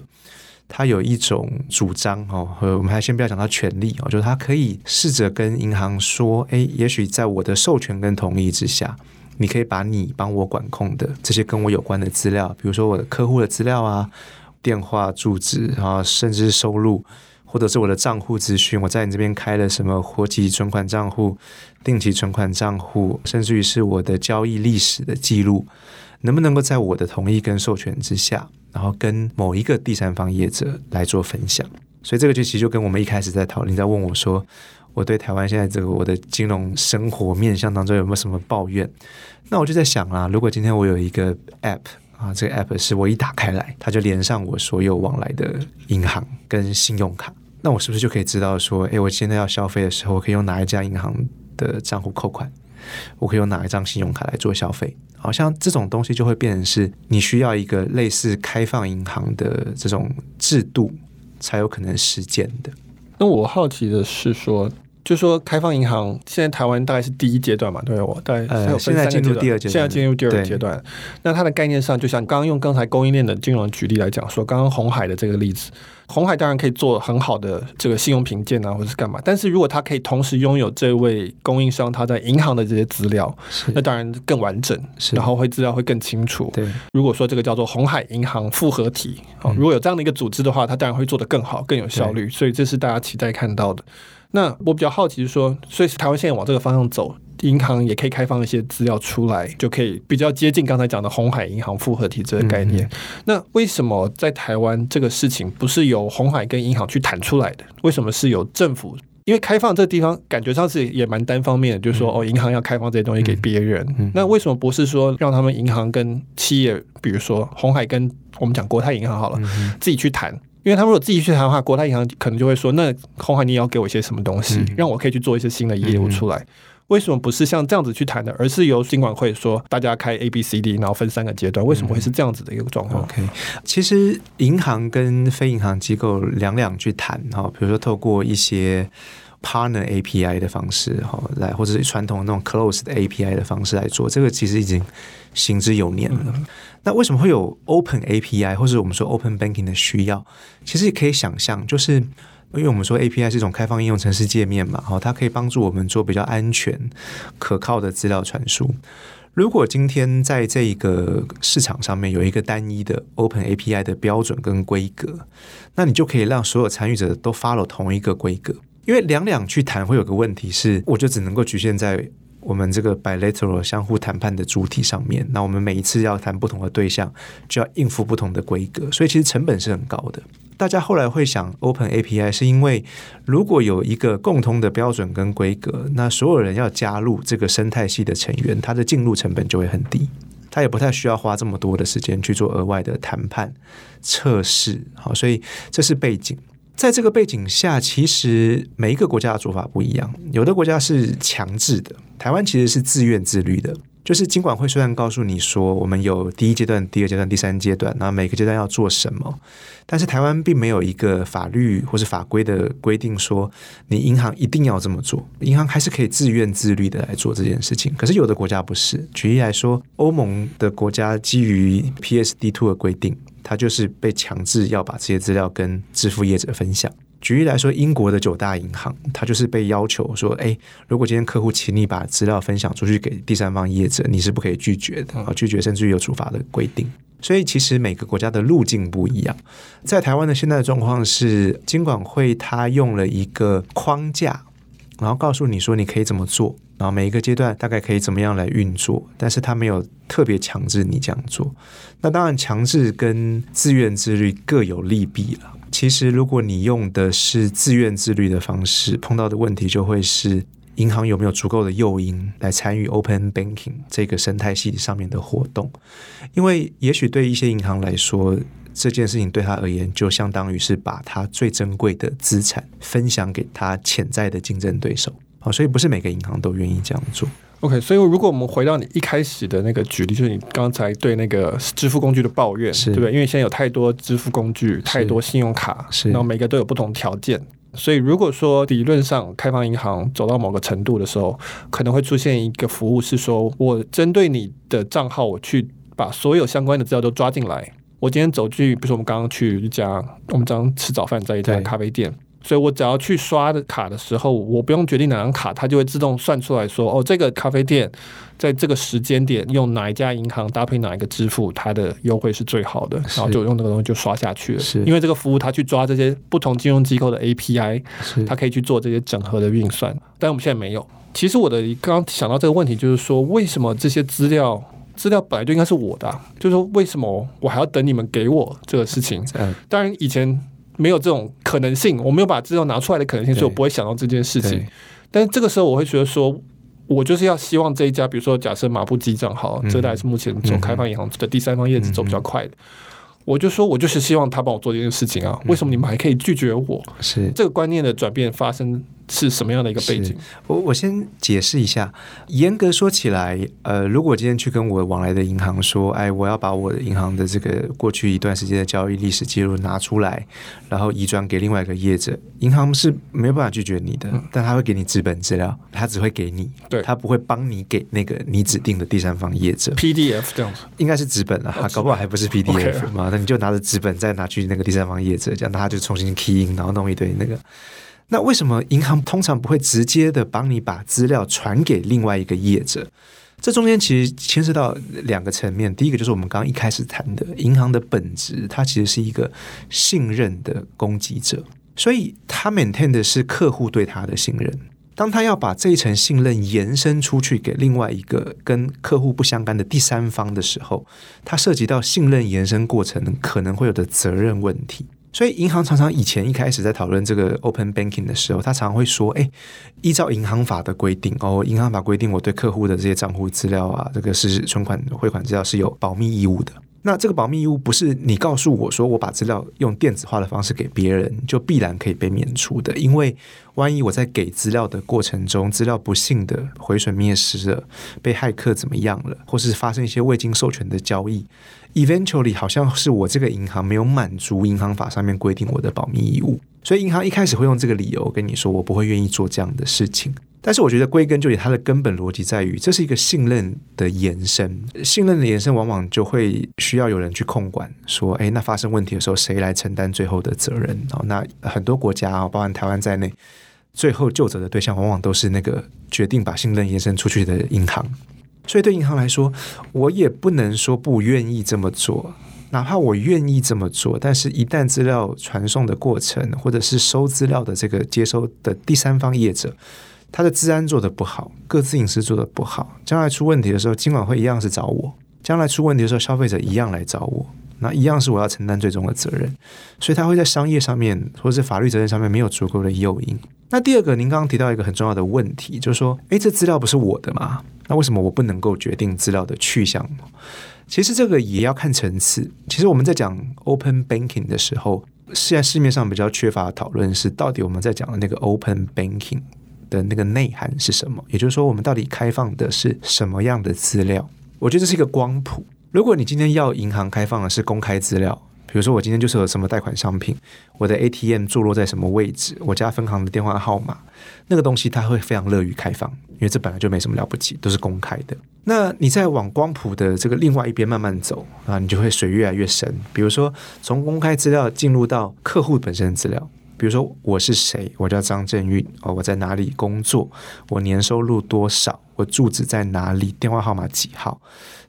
他有一种主张哦，和我们还先不要讲到权利哦，就是他可以试着跟银行说，诶，也许在我的授权跟同意之下，你可以把你帮我管控的这些跟我有关的资料，比如说我的客户的资料啊。电话、住址啊，甚至收入，或者是我的账户资讯，我在你这边开了什么活期存款账户、定期存款账户，甚至于是我的交易历史的记录，能不能够在我的同意跟授权之下，然后跟某一个第三方业者来做分享？所以这个就其实就跟我们一开始在讨论，在问我说，我对台湾现在这个我的金融生活面向当中有没有什么抱怨？那我就在想啊，如果今天我有一个 App。啊，这个 app 是我一打开来，它就连上我所有往来的银行跟信用卡。那我是不是就可以知道说，诶，我现在要消费的时候，我可以用哪一家银行的账户扣款？我可以用哪一张信用卡来做消费？好像这种东西就会变成是你需要一个类似开放银行的这种制度，才有可能实践的。那我好奇的是说。就说开放银行，现在台湾大概是第一阶段嘛，对我大概现在进入第二阶段，现在进入第二阶段。那它的概念上，就像刚刚用刚才供应链的金融举例来讲，说刚刚红海的这个例子，红海当然可以做很好的这个信用评鉴啊，或者是干嘛。但是如果它可以同时拥有这位供应商他在银行的这些资料，那当然更完整，然后会资料会更清楚。对，如果说这个叫做红海银行复合体，哦，如果有这样的一个组织的话，它当然会做得更好，更有效率。所以这是大家期待看到的。那我比较好奇是说，所以台湾现在往这个方向走，银行也可以开放一些资料出来，就可以比较接近刚才讲的红海银行复合体这个概念。嗯、那为什么在台湾这个事情不是由红海跟银行去谈出来的？为什么是由政府？因为开放这地方感觉上是也蛮单方面的，就是说哦，银行要开放这些东西给别人。嗯嗯、那为什么不是说让他们银行跟企业，比如说红海跟我们讲国泰银行好了，嗯、自己去谈？因为他们如果自己去谈的话，国泰银行可能就会说：“那空海你也要给我一些什么东西，嗯、让我可以去做一些新的业务出来。嗯”为什么不是像这样子去谈的，而是由金管会说大家开 A、B、C、D，然后分三个阶段？为什么会是这样子的一个状况、嗯、？OK，其实银行跟非银行机构两两去谈哈，比如说透过一些 Partner API 的方式哈来，或者是传统的那种 Closed API 的方式来做，这个其实已经行之有年了。嗯那为什么会有 Open API 或者我们说 Open Banking 的需要？其实也可以想象，就是因为我们说 API 是一种开放应用程式界面嘛，好，它可以帮助我们做比较安全、可靠的资料传输。如果今天在这个市场上面有一个单一的 Open API 的标准跟规格，那你就可以让所有参与者都 follow 同一个规格。因为两两去谈会有个问题是，我就只能够局限在。我们这个 bilateral 相互谈判的主体上面，那我们每一次要谈不同的对象，就要应付不同的规格，所以其实成本是很高的。大家后来会想 Open API，是因为如果有一个共通的标准跟规格，那所有人要加入这个生态系的成员，他的进入成本就会很低，他也不太需要花这么多的时间去做额外的谈判测试。好，所以这是背景。在这个背景下，其实每一个国家的做法不一样，有的国家是强制的，台湾其实是自愿自律的。就是金管会虽然告诉你说，我们有第一阶段、第二阶段、第三阶段，然后每个阶段要做什么，但是台湾并没有一个法律或是法规的规定说，你银行一定要这么做，银行还是可以自愿自律的来做这件事情。可是有的国家不是，举例来说，欧盟的国家基于 PSD2 的规定，它就是被强制要把这些资料跟支付业者分享。举例来说，英国的九大银行，它就是被要求说：“哎，如果今天客户请你把资料分享出去给第三方业者，你是不可以拒绝的啊！拒绝甚至于有处罚的规定。所以，其实每个国家的路径不一样。在台湾的现在的状况是，金管会它用了一个框架，然后告诉你说你可以怎么做，然后每一个阶段大概可以怎么样来运作，但是他没有特别强制你这样做。那当然，强制跟自愿自律各有利弊了。”其实，如果你用的是自愿自律的方式，碰到的问题就会是银行有没有足够的诱因来参与 Open Banking 这个生态系上面的活动。因为也许对一些银行来说，这件事情对他而言就相当于是把他最珍贵的资产分享给他潜在的竞争对手。好，所以不是每个银行都愿意这样做。OK，所以如果我们回到你一开始的那个举例，就是你刚才对那个支付工具的抱怨，对不对？因为现在有太多支付工具，太多信用卡，然后每个都有不同条件，所以如果说理论上开放银行走到某个程度的时候，可能会出现一个服务是说，我针对你的账号，我去把所有相关的资料都抓进来。我今天走去，比如说我们刚刚去一家，我们刚刚吃早饭在一家咖啡店。所以我只要去刷的卡的时候，我不用决定哪张卡，它就会自动算出来说，哦，这个咖啡店在这个时间点用哪一家银行搭配哪一个支付，它的优惠是最好的，然后就用这个东西就刷下去了。是，因为这个服务它去抓这些不同金融机构的 API，它可以去做这些整合的运算。但我们现在没有。其实我的刚刚想到这个问题，就是说，为什么这些资料资料本来就应该是我的啊？就是说，为什么我还要等你们给我这个事情？嗯，当然以前。没有这种可能性，我没有把资料拿出来的可能性，所以我不会想到这件事情。但是这个时候，我会觉得说，我就是要希望这一家，比如说假设马布基账号，这代是目前走开放银行的第三方业绩走比较快的。我就说，我就是希望他帮我做这件事情啊！为什么你们还可以拒绝我？是这个观念的转变发生。是什么样的一个背景？我我先解释一下。严格说起来，呃，如果今天去跟我往来的银行说，哎，我要把我的银行的这个过去一段时间的交易历史记录拿出来，然后移转给另外一个业者，银行是没有办法拒绝你的，嗯、但他会给你纸本资料，他只会给你，对，他不会帮你给那个你指定的第三方业者。PDF 这样子，应该是纸本啊，搞不好还不是 PDF 嘛？那、okay. 你就拿着纸本再拿去那个第三方业者，这样他就重新 key in，然后弄一堆那个。那为什么银行通常不会直接的帮你把资料传给另外一个业者？这中间其实牵涉到两个层面。第一个就是我们刚刚一开始谈的，银行的本质，它其实是一个信任的供给者，所以它 maintain 的是客户对它的信任。当他要把这一层信任延伸出去给另外一个跟客户不相干的第三方的时候，它涉及到信任延伸过程可能会有的责任问题。所以，银行常常以前一开始在讨论这个 open banking 的时候，他常常会说：“哎，依照银行法的规定，哦，银行法规定我对客户的这些账户资料啊，这个是存款汇款资料是有保密义务的。那这个保密义务不是你告诉我说我把资料用电子化的方式给别人，就必然可以被免除的。因为万一我在给资料的过程中，资料不幸的毁损灭失了，被骇客怎么样了，或是发生一些未经授权的交易。” Eventually，好像是我这个银行没有满足银行法上面规定我的保密义务，所以银行一开始会用这个理由跟你说，我不会愿意做这样的事情。但是我觉得归根究底，它的根本逻辑在于，这是一个信任的延伸，信任的延伸往往就会需要有人去控管，说，哎，那发生问题的时候，谁来承担最后的责任？哦，那很多国家啊，包含台湾在内，最后究责的对象往往都是那个决定把信任延伸出去的银行。所以对银行来说，我也不能说不愿意这么做。哪怕我愿意这么做，但是一旦资料传送的过程，或者是收资料的这个接收的第三方业者，他的资安做得不好，个资隐私做得不好，将来出问题的时候，金管会一样是找我；将来出问题的时候，消费者一样来找我，那一样是我要承担最终的责任。所以他会在商业上面，或者是法律责任上面没有足够的诱因。那第二个，您刚刚提到一个很重要的问题，就是说，诶，这资料不是我的吗？那为什么我不能够决定资料的去向？其实这个也要看层次。其实我们在讲 open banking 的时候，现在市面上比较缺乏讨论是，到底我们在讲的那个 open banking 的那个内涵是什么？也就是说，我们到底开放的是什么样的资料？我觉得这是一个光谱。如果你今天要银行开放的是公开资料，比如说我今天就是有什么贷款商品，我的 ATM 坐落在什么位置，我家分行的电话号码，那个东西它会非常乐于开放，因为这本来就没什么了不起，都是公开的。那你再往光谱的这个另外一边慢慢走啊，你就会水越来越深。比如说从公开资料进入到客户本身的资料，比如说我是谁，我叫张正运，哦，我在哪里工作，我年收入多少，我住址在哪里，电话号码几号，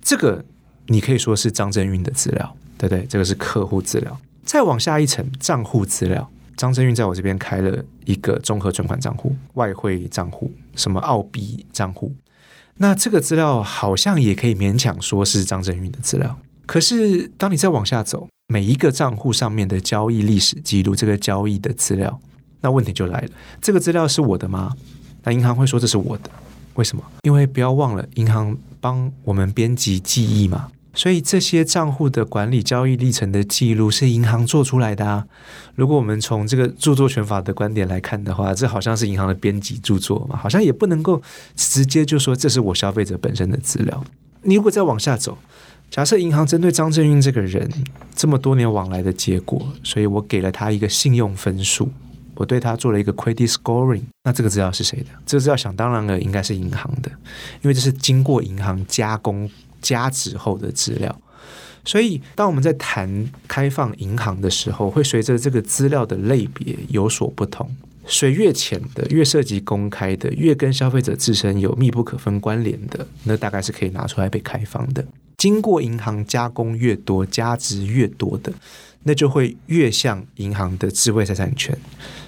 这个你可以说是张正运的资料。对不对，这个是客户资料。再往下一层，账户资料。张正运在我这边开了一个综合存款账户、外汇账户、什么澳币账户。那这个资料好像也可以勉强说是张正运的资料。可是，当你再往下走，每一个账户上面的交易历史记录，这个交易的资料，那问题就来了：这个资料是我的吗？那银行会说这是我的，为什么？因为不要忘了，银行帮我们编辑记忆嘛。所以这些账户的管理、交易历程的记录是银行做出来的啊。如果我们从这个著作权法的观点来看的话，这好像是银行的编辑著作嘛，好像也不能够直接就说这是我消费者本身的资料。你如果再往下走，假设银行针对张正运这个人这么多年往来的结果，所以我给了他一个信用分数，我对他做了一个 credit scoring，那这个资料是谁的？这个资料想当然了，应该是银行的，因为这是经过银行加工。加值后的资料，所以当我们在谈开放银行的时候，会随着这个资料的类别有所不同。水越浅的，越涉及公开的，越跟消费者自身有密不可分关联的，那大概是可以拿出来被开放的。经过银行加工越多、加值越多的，那就会越像银行的智慧财产权，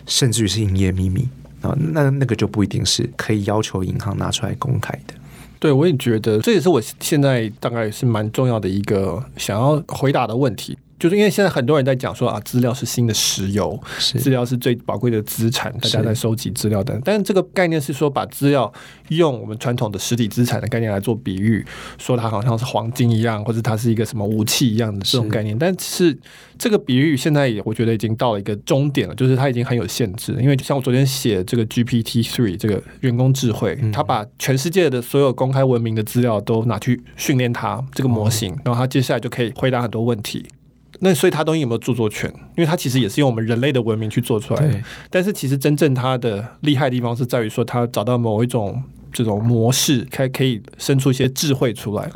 甚至于是营业秘密啊。那那个就不一定是可以要求银行拿出来公开的。对，我也觉得这也是我现在大概是蛮重要的一个想要回答的问题。就是因为现在很多人在讲说啊，资料是新的石油，资料是最宝贵的资产，大家在收集资料等。但是这个概念是说，把资料用我们传统的实体资产的概念来做比喻，说它好像是黄金一样，或者它是一个什么武器一样的这种概念。但是这个比喻现在也我觉得已经到了一个终点了，就是它已经很有限制。因为像我昨天写这个 GPT three 这个人工智慧，它把全世界的所有公开文明的资料都拿去训练它这个模型，然后它接下来就可以回答很多问题。那所以它东西有没有著作权？因为它其实也是用我们人类的文明去做出来的。但是其实真正它的厉害的地方是在于说，它找到某一种这种模式，可可以生出一些智慧出来。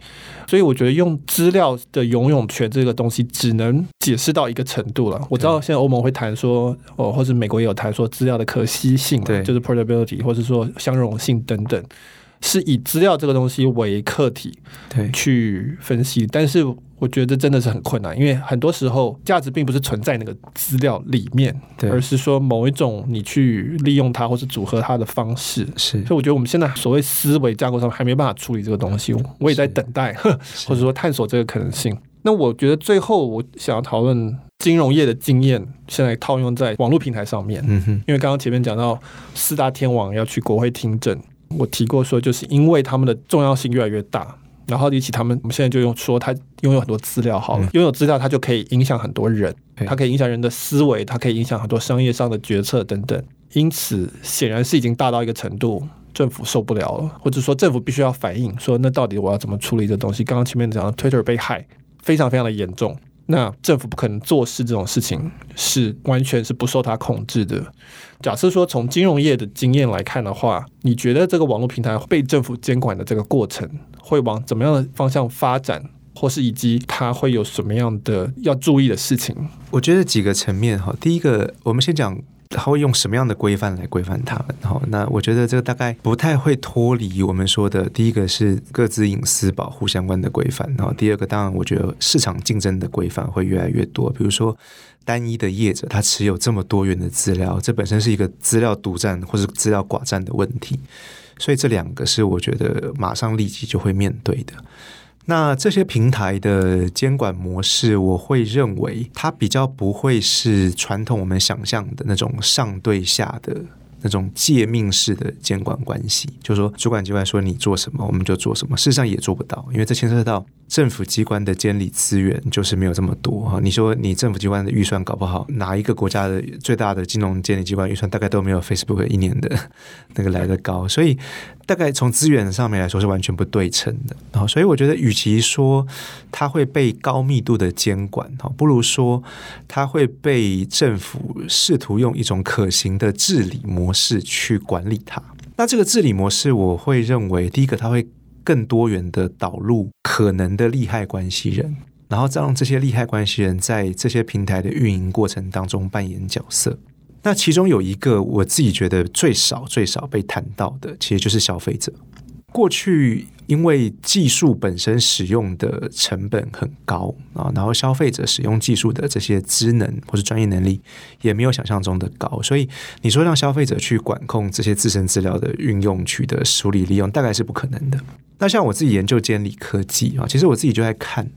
所以我觉得用资料的拥有权这个东西，只能解释到一个程度了。我知道现在欧盟会谈说，哦，或是美国也有谈说资料的可惜性，对，就是 portability，或是说相容性等等。是以资料这个东西为客体，对，去分析，但是我觉得真的是很困难，因为很多时候价值并不是存在那个资料里面，对，而是说某一种你去利用它或是组合它的方式，是。所以我觉得我们现在所谓思维架构上还没办法处理这个东西，我也在等待，或者说探索这个可能性。那我觉得最后我想要讨论金融业的经验，现在套用在网络平台上面，嗯哼，因为刚刚前面讲到四大天王要去国会听证。我提过说，就是因为他们的重要性越来越大，然后比起他们，我们现在就用说他拥有很多资料好了，拥有资料他就可以影响很多人，他可以影响人的思维，他可以影响很多商业上的决策等等。因此，显然是已经大到一个程度，政府受不了了，或者说政府必须要反应，说那到底我要怎么处理这东西？刚刚前面讲的 Twitter 被害，非常非常的严重。那政府不可能做事这种事情是完全是不受他控制的。假设说从金融业的经验来看的话，你觉得这个网络平台被政府监管的这个过程会往怎么样的方向发展，或是以及它会有什么样的要注意的事情？我觉得几个层面哈，第一个我们先讲。他会用什么样的规范来规范他们？好，那我觉得这个大概不太会脱离我们说的，第一个是各自隐私保护相关的规范，然后第二个当然我觉得市场竞争的规范会越来越多，比如说单一的业者他持有这么多元的资料，这本身是一个资料独占或是资料寡占的问题，所以这两个是我觉得马上立即就会面对的。那这些平台的监管模式，我会认为它比较不会是传统我们想象的那种上对下的那种借命式的监管关系，就是说主管机关说你做什么，我们就做什么，事实上也做不到，因为这牵涉到政府机关的监理资源就是没有这么多哈。你说你政府机关的预算搞不好，哪一个国家的最大的金融监理机关预算大概都没有 Facebook 一年的那个来得高，所以大概从资源上面来说是完全不对称的。然后，所以我觉得，与其说它会被高密度的监管哈，不如说它会被政府试图用一种可行的治理模式去管理它。那这个治理模式，我会认为，第一个它会。更多元的导入可能的利害关系人，然后再让这些利害关系人在这些平台的运营过程当中扮演角色。那其中有一个我自己觉得最少最少被谈到的，其实就是消费者。过去因为技术本身使用的成本很高啊，然后消费者使用技术的这些职能或是专业能力也没有想象中的高，所以你说让消费者去管控这些自身资料的运用、取得、梳理、利用，大概是不可能的。那像我自己研究监理科技啊，其实我自己就在看，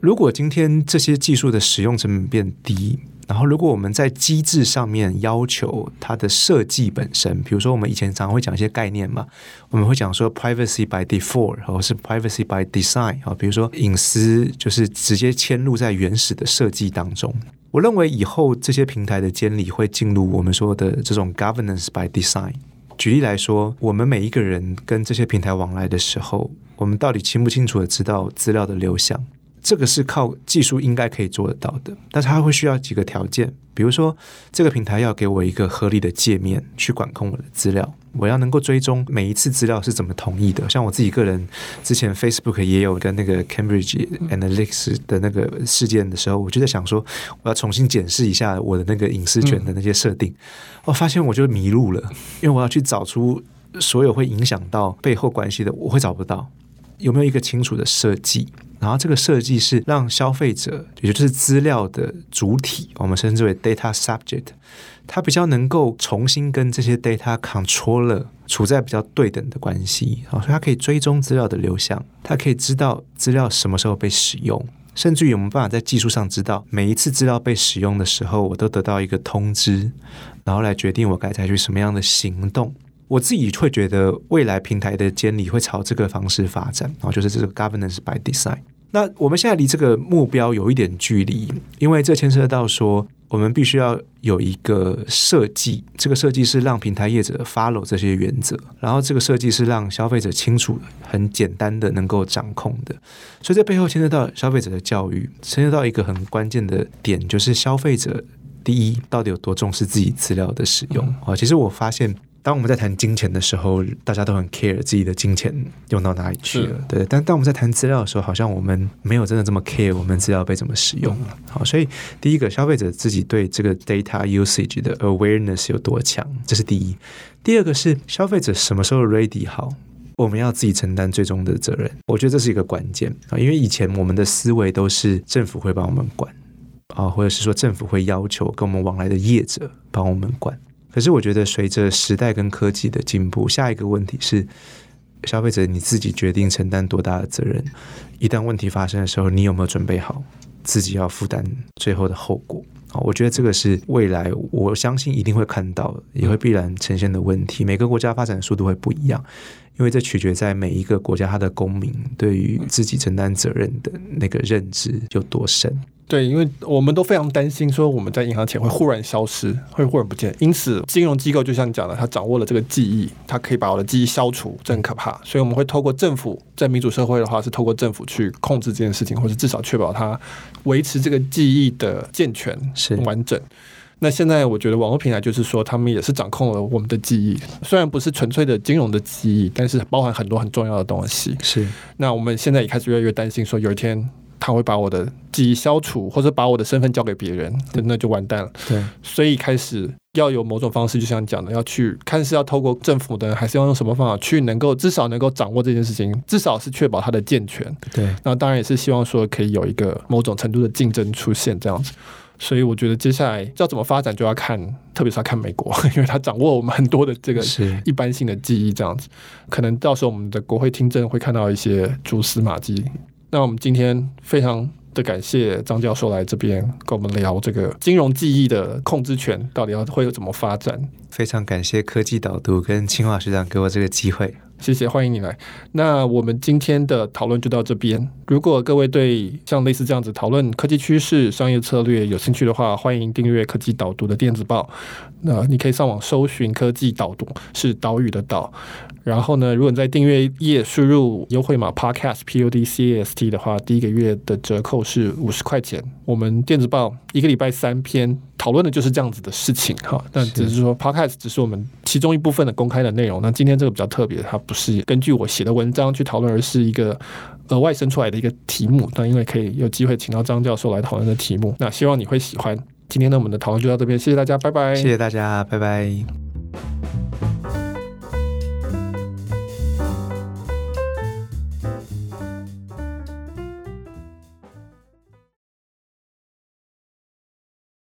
如果今天这些技术的使用成本变低。然后，如果我们在机制上面要求它的设计本身，比如说我们以前常会讲一些概念嘛，我们会讲说 privacy by default，或是 privacy by design 啊，比如说隐私就是直接嵌入在原始的设计当中。我认为以后这些平台的监理会进入我们说的这种 governance by design。举例来说，我们每一个人跟这些平台往来的时候，我们到底清不清楚的知道资料的流向？这个是靠技术应该可以做得到的，但是它会需要几个条件，比如说这个平台要给我一个合理的界面去管控我的资料，我要能够追踪每一次资料是怎么同意的。像我自己个人之前 Facebook 也有跟那个 Cambridge Analytica 的那个事件的时候，我就在想说，我要重新检视一下我的那个隐私权的那些设定，我发现我就迷路了，因为我要去找出所有会影响到背后关系的，我会找不到，有没有一个清楚的设计？然后这个设计是让消费者，也就是资料的主体，我们称之为 data subject，它比较能够重新跟这些 data controller 处在比较对等的关系啊，所以它可以追踪资料的流向，它可以知道资料什么时候被使用，甚至于我们办法在技术上知道每一次资料被使用的时候，我都得到一个通知，然后来决定我该采取什么样的行动。我自己会觉得未来平台的监理会朝这个方式发展，然后就是这个 governance by design。那我们现在离这个目标有一点距离，因为这牵涉到说，我们必须要有一个设计，这个设计是让平台业者 follow 这些原则，然后这个设计是让消费者清楚、很简单的能够掌控的。所以这背后牵涉到消费者的教育，牵涉到一个很关键的点，就是消费者第一到底有多重视自己资料的使用啊？其实我发现。当我们在谈金钱的时候，大家都很 care 自己的金钱用到哪里去了，对。但当我们在谈资料的时候，好像我们没有真的这么 care 我们资料被怎么使用了。好，所以第一个，消费者自己对这个 data usage 的 awareness 有多强，这是第一。第二个是消费者什么时候 ready 好，我们要自己承担最终的责任。我觉得这是一个关键啊，因为以前我们的思维都是政府会帮我们管啊，或者是说政府会要求跟我们往来的业者帮我们管。可是我觉得，随着时代跟科技的进步，下一个问题是，消费者你自己决定承担多大的责任。一旦问题发生的时候，你有没有准备好自己要负担最后的后果？好，我觉得这个是未来我相信一定会看到，也会必然呈现的问题。每个国家发展的速度会不一样，因为这取决在每一个国家它的公民对于自己承担责任的那个认知有多深。对，因为我们都非常担心，说我们在银行钱会忽然消失，会忽然不见。因此，金融机构就像你讲的，他掌握了这个记忆，他可以把我的记忆消除，这很可怕。所以我们会透过政府，在民主社会的话，是透过政府去控制这件事情，或者至少确保它维持这个记忆的健全、是完整。那现在我觉得网络平台就是说，他们也是掌控了我们的记忆，虽然不是纯粹的金融的记忆，但是包含很多很重要的东西。是。那我们现在也开始越来越担心，说有一天。他会把我的记忆消除，或者把我的身份交给别人，那就完蛋了。对，所以开始要有某种方式，就像你讲的，要去看是要透过政府的，还是要用什么方法去能够至少能够掌握这件事情，至少是确保它的健全。对，那当然也是希望说可以有一个某种程度的竞争出现这样子。所以我觉得接下来要怎么发展，就要看，特别是要看美国，因为他掌握我们很多的这个一般性的记忆，这样子，可能到时候我们的国会听证会看到一些蛛丝马迹。那我们今天非常的感谢张教授来这边跟我们聊这个金融记忆的控制权到底要会有怎么发展。非常感谢科技导读跟清华学长给我这个机会。谢谢，欢迎你来。那我们今天的讨论就到这边。如果各位对像类似这样子讨论科技趋势、商业策略有兴趣的话，欢迎订阅科技导读的电子报。那你可以上网搜寻科技导读，是岛屿的岛。然后呢，如果你在订阅页输入优惠码 podcast p u d c a s t 的话，第一个月的折扣是五十块钱。我们电子报一个礼拜三篇，讨论的就是这样子的事情哈。但只是说 podcast 只是我们其中一部分的公开的内容。那今天这个比较特别，它是根据我写的文章去讨论，而是一个额外生出来的一个题目。那因为可以有机会请到张教授来讨论的题目，那希望你会喜欢。今天呢，我们的讨论就到这边，谢谢大家，拜拜。谢谢大家，拜拜。